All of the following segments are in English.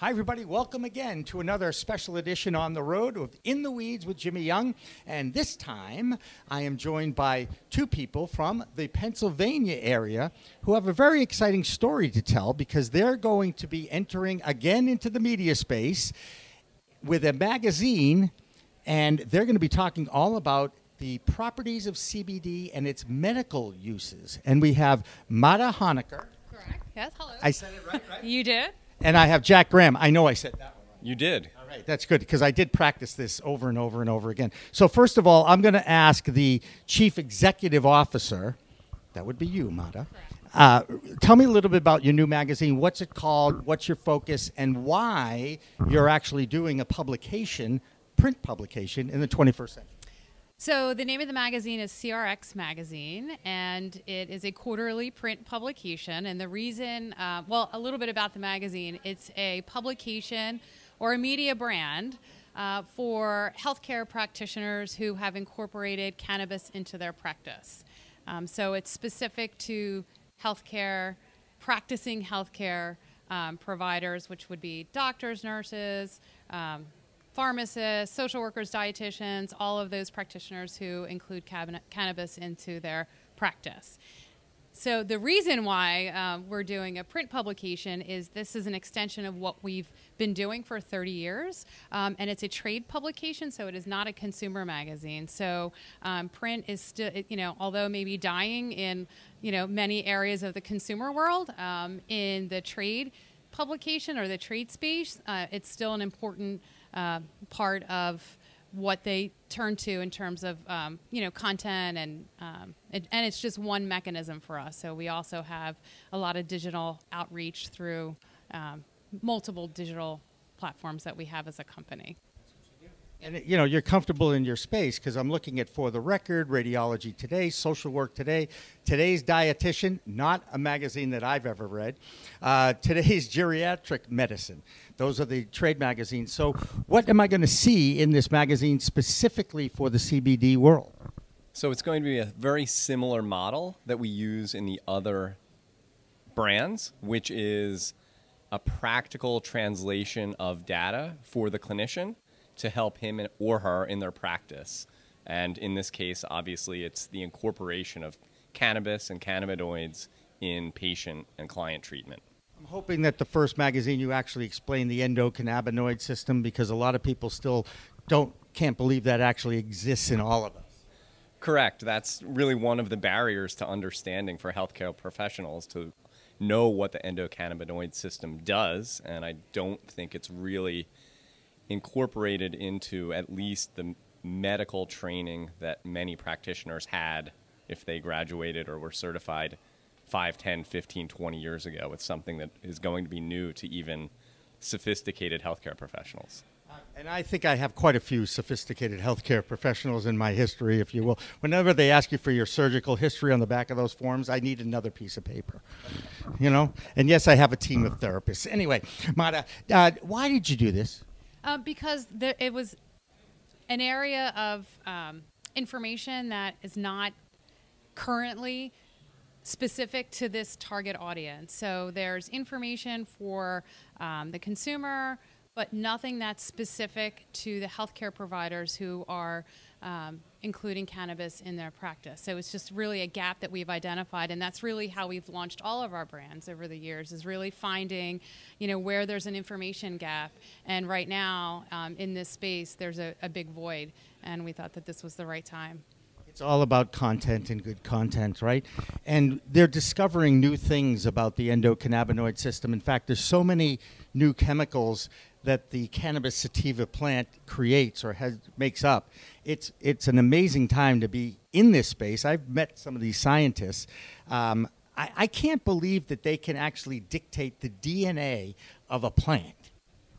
Hi, everybody. Welcome again to another special edition on the road of In the Weeds with Jimmy Young. And this time, I am joined by two people from the Pennsylvania area who have a very exciting story to tell because they're going to be entering again into the media space with a magazine, and they're going to be talking all about the properties of CBD and its medical uses. And we have Mata Honicker. Correct. Yes. Hello. I said it right, right? you did. And I have Jack Graham. I know I said that one. You did. All right, that's good because I did practice this over and over and over again. So, first of all, I'm going to ask the chief executive officer, that would be you, Mata. Uh, tell me a little bit about your new magazine. What's it called? What's your focus? And why you're actually doing a publication, print publication, in the 21st century? So the name of the magazine is CRX Magazine, and it is a quarterly print publication. And the reason, uh, well, a little bit about the magazine. It's a publication or a media brand uh, for healthcare practitioners who have incorporated cannabis into their practice. Um, so it's specific to healthcare, practicing healthcare um, providers, which would be doctors, nurses. Um, pharmacists, social workers, dietitians, all of those practitioners who include cannabis into their practice. So, the reason why um, we're doing a print publication is this is an extension of what we've been doing for 30 years, um, and it's a trade publication, so it is not a consumer magazine. So, um, print is still, you know, although maybe dying in, you know, many areas of the consumer world, um, in the trade publication or the trade space, uh, it's still an important uh, part of what they turn to in terms of um, you know content and um, it, and it's just one mechanism for us. So we also have a lot of digital outreach through um, multiple digital platforms that we have as a company. And you know you're comfortable in your space because I'm looking at For the Record, Radiology Today, Social Work Today, Today's Dietitian, not a magazine that I've ever read, uh, Today's Geriatric Medicine. Those are the trade magazines. So, what am I going to see in this magazine specifically for the CBD world? So, it's going to be a very similar model that we use in the other brands, which is a practical translation of data for the clinician to help him or her in their practice. And in this case, obviously, it's the incorporation of cannabis and cannabinoids in patient and client treatment. I'm hoping that the first magazine you actually explain the endocannabinoid system because a lot of people still don't can't believe that actually exists in all of us. Correct. That's really one of the barriers to understanding for healthcare professionals to know what the endocannabinoid system does, and I don't think it's really incorporated into at least the medical training that many practitioners had if they graduated or were certified 5, 10, 15, 20 years ago. It's something that is going to be new to even sophisticated healthcare professionals. And I think I have quite a few sophisticated healthcare professionals in my history, if you will. Whenever they ask you for your surgical history on the back of those forms, I need another piece of paper. You know? And yes, I have a team of therapists. Anyway, Mata, uh, why did you do this? Uh, because there, it was an area of um, information that is not currently specific to this target audience. So there's information for um, the consumer, but nothing that's specific to the healthcare providers who are um, including cannabis in their practice. So it's just really a gap that we've identified, and that's really how we've launched all of our brands over the years. Is really finding, you know, where there's an information gap. And right now, um, in this space, there's a, a big void, and we thought that this was the right time. It's all about content and good content, right? And they're discovering new things about the endocannabinoid system. In fact, there's so many new chemicals that the cannabis sativa plant creates or has, makes up. It's, it's an amazing time to be in this space. I've met some of these scientists. Um, I, I can't believe that they can actually dictate the DNA of a plant.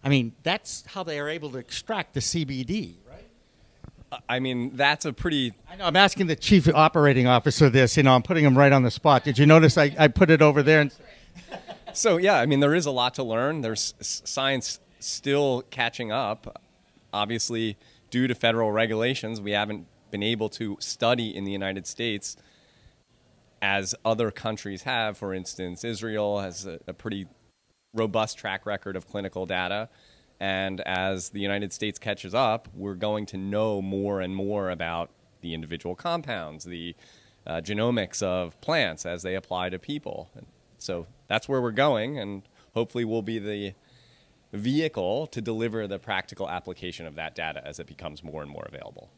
I mean, that's how they are able to extract the CBD, right? I mean, that's a pretty. I know. I'm asking the chief operating officer this. You know, I'm putting him right on the spot. Did you notice I, I put it over there? And... so yeah, I mean, there is a lot to learn. There's science still catching up. Obviously, due to federal regulations, we haven't been able to study in the United States as other countries have. For instance, Israel has a, a pretty robust track record of clinical data. And as the United States catches up, we're going to know more and more about the individual compounds, the uh, genomics of plants as they apply to people. And so that's where we're going, and hopefully, we'll be the vehicle to deliver the practical application of that data as it becomes more and more available.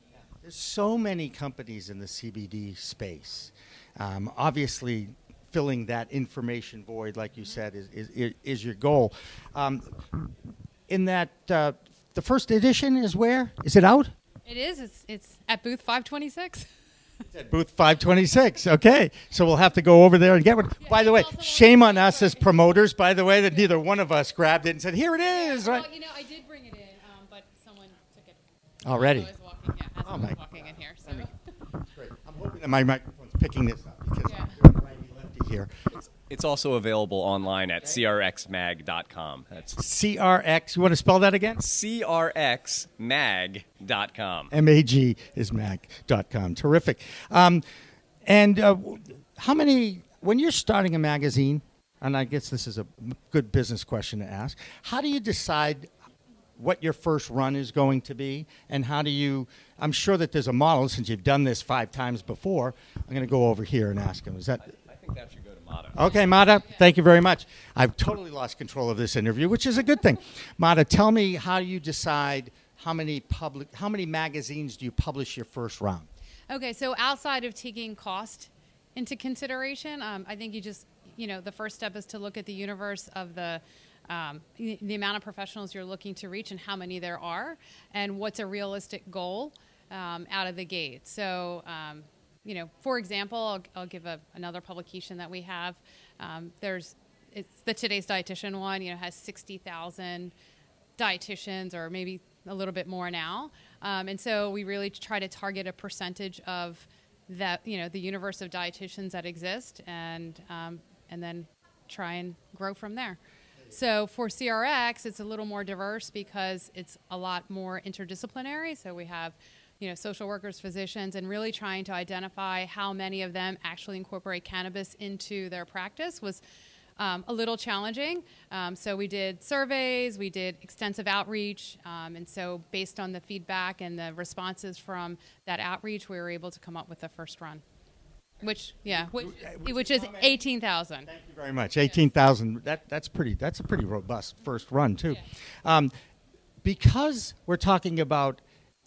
There's so many companies in the CBD space. Um, obviously, filling that information void, like you said, is, is, is your goal. Um, in that uh, the first edition is where? Is it out? It is. It's, it's at booth 526. at booth 526. Okay. So we'll have to go over there and get one. By the way, shame on us as promoters, by the way, that neither one of us grabbed it and said, here it is. Right? Well, you know, I did bring it in, um, but someone took it. Already? Walking, yeah, oh, my. walking in here. So. Great. I'm hoping that my microphone's picking this up because yeah. I'm righty lefty here. It's also available online at crxmag.com. That's CRX. You want to spell that again? crxmag.com. M-A-G is mag.com. Terrific. Um, and uh, how many, when you're starting a magazine, and I guess this is a good business question to ask, how do you decide what your first run is going to be and how do you i'm sure that there's a model since you've done this five times before i'm going to go over here and ask him is that i, I think that should go Mata. Okay, Mata, thank you very much. I've totally lost control of this interview, which is a good thing. Mata, tell me how you decide how many public, how many magazines do you publish your first round? Okay, so outside of taking cost into consideration, um, I think you just, you know, the first step is to look at the universe of the um, the amount of professionals you're looking to reach and how many there are, and what's a realistic goal um, out of the gate. So, um, you know, for example, I'll, I'll give a, another publication that we have. Um, there's it's the today's dietitian one. You know, has sixty thousand dietitians, or maybe a little bit more now. Um, and so we really try to target a percentage of that, you know, the universe of dietitians that exist, and um, and then try and grow from there. So for CRX, it's a little more diverse because it's a lot more interdisciplinary. So we have you know, social workers, physicians, and really trying to identify how many of them actually incorporate cannabis into their practice was um, a little challenging. Um, so we did surveys, we did extensive outreach, um, and so based on the feedback and the responses from that outreach, we were able to come up with the first run. Which yeah, which, which is eighteen thousand. Thank you very much. Eighteen thousand. That that's pretty. That's a pretty robust first run too. Um, because we're talking about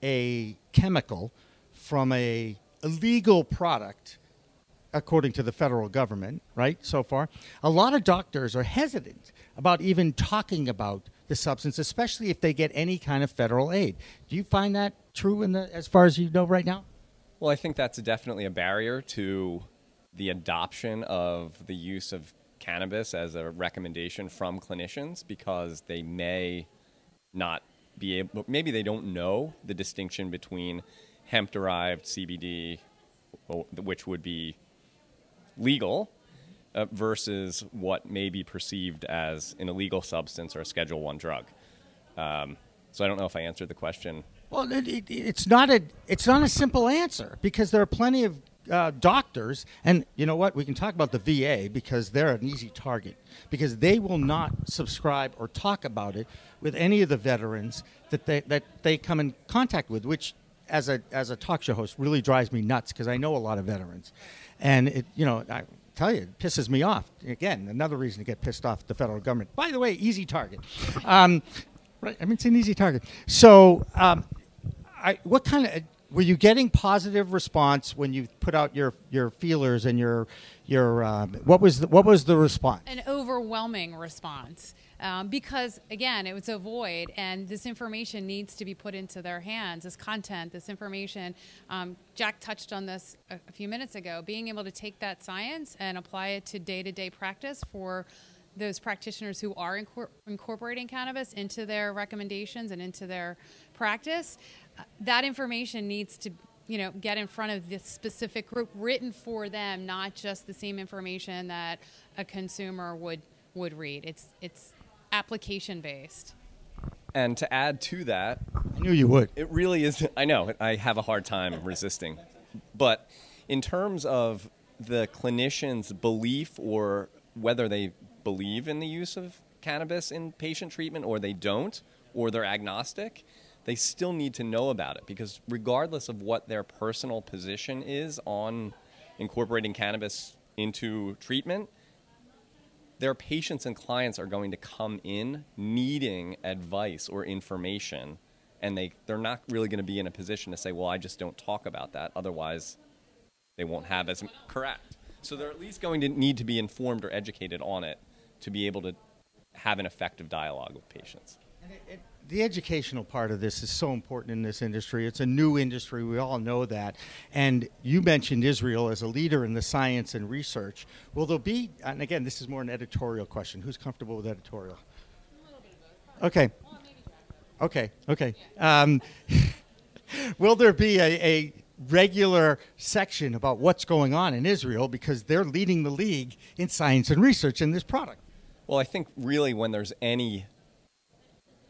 a chemical from a illegal product according to the federal government, right? So far, a lot of doctors are hesitant about even talking about the substance, especially if they get any kind of federal aid. Do you find that true in the as far as you know right now? Well, I think that's definitely a barrier to the adoption of the use of cannabis as a recommendation from clinicians because they may not be able, maybe they don't know the distinction between hemp derived CBD, which would be legal, uh, versus what may be perceived as an illegal substance or a Schedule One drug. Um, so I don't know if I answered the question. Well, it, it, it's not a it's not a simple answer because there are plenty of uh, doctors, and you know what? We can talk about the VA because they're an easy target because they will not subscribe or talk about it with any of the veterans that they that they come in contact with, which as a as a talk show host really drives me nuts because I know a lot of veterans, and it you know I tell you it pisses me off. Again, another reason to get pissed off at the federal government. By the way, easy target. Um, right, I mean it's an easy target. So, um, I what kind of were you getting positive response when you put out your your feelers and your your um, what was the, what was the response? An overwhelming response. Um, because again, it was a void, and this information needs to be put into their hands. This content, this information. Um, Jack touched on this a, a few minutes ago. Being able to take that science and apply it to day-to-day practice for those practitioners who are incor- incorporating cannabis into their recommendations and into their practice, uh, that information needs to you know get in front of this specific group written for them not just the same information that a consumer would would read it's it's application based And to add to that, I knew you would. it really is. I know I have a hard time resisting, but in terms of the clinician's belief or whether they believe in the use of cannabis in patient treatment or they don't or they're agnostic, they still need to know about it. Because regardless of what their personal position is on incorporating cannabis into treatment, their patients and clients are going to come in needing advice or information and they, they're not really going to be in a position to say well i just don't talk about that otherwise they won't have as correct. So they're at least going to need to be informed or educated on it to be able to have an effective dialogue with patients the educational part of this is so important in this industry. It's a new industry. We all know that. And you mentioned Israel as a leader in the science and research. Will there be, and again, this is more an editorial question. Who's comfortable with editorial? Okay. Okay. Okay. Um, will there be a, a regular section about what's going on in Israel because they're leading the league in science and research in this product? Well, I think really when there's any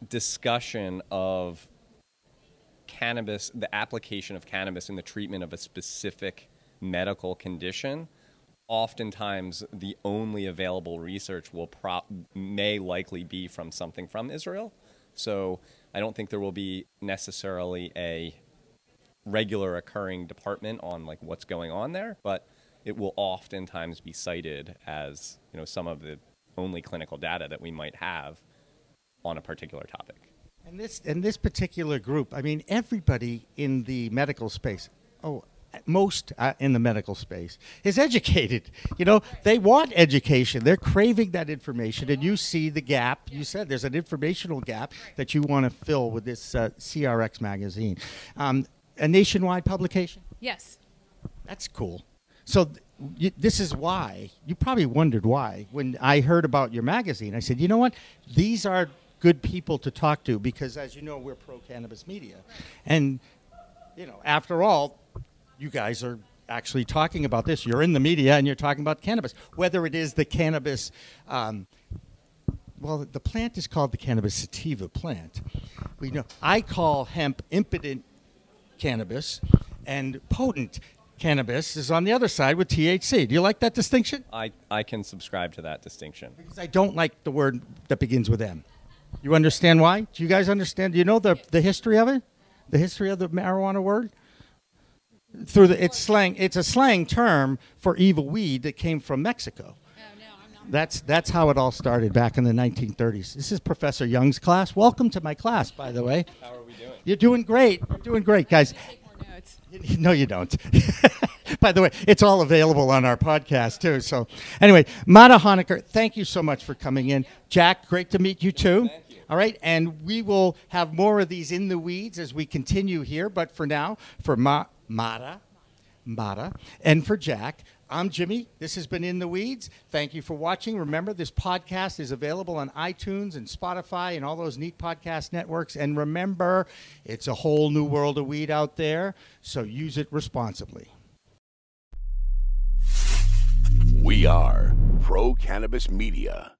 discussion of cannabis, the application of cannabis in the treatment of a specific medical condition, oftentimes the only available research will pro- may likely be from something from Israel. So I don't think there will be necessarily a regular occurring department on like what's going on there, but it will oftentimes be cited as you know some of the only clinical data that we might have on a particular topic. And this and this particular group, I mean, everybody in the medical space, oh, most uh, in the medical space is educated. You know, they want education. They're craving that information, and you see the gap. You said there's an informational gap that you want to fill with this uh, CRX magazine, um, a nationwide publication. yes That's cool. So th- you, this is why you probably wondered why when I heard about your magazine. I said, you know what? These are good people to talk to because, as you know, we're pro cannabis media, and you know, after all, you guys are actually talking about this. You're in the media and you're talking about cannabis, whether it is the cannabis. Um, well, the plant is called the cannabis sativa plant. We know I call hemp impotent cannabis, and potent cannabis is on the other side with THC. Do you like that distinction? I, I can subscribe to that distinction. Because I don't like the word that begins with M. You understand why? Do you guys understand? Do you know the, the history of it? The history of the marijuana word? Through the it's slang it's a slang term for evil weed that came from Mexico. That's that's how it all started back in the 1930s. This is Professor Young's class. Welcome to my class, by the way. How are we doing? You're doing great. You're doing great, guys. Take more notes No, you don't. By the way, it's all available on our podcast too. So, anyway, Mata Honicker, thank you so much for coming in. Jack, great to meet you too. Thank you. All right, and we will have more of these in the weeds as we continue here. But for now, for Ma- Mata, Mata, and for Jack, I'm Jimmy. This has been In the Weeds. Thank you for watching. Remember, this podcast is available on iTunes and Spotify and all those neat podcast networks. And remember, it's a whole new world of weed out there, so use it responsibly. We are Pro Cannabis Media.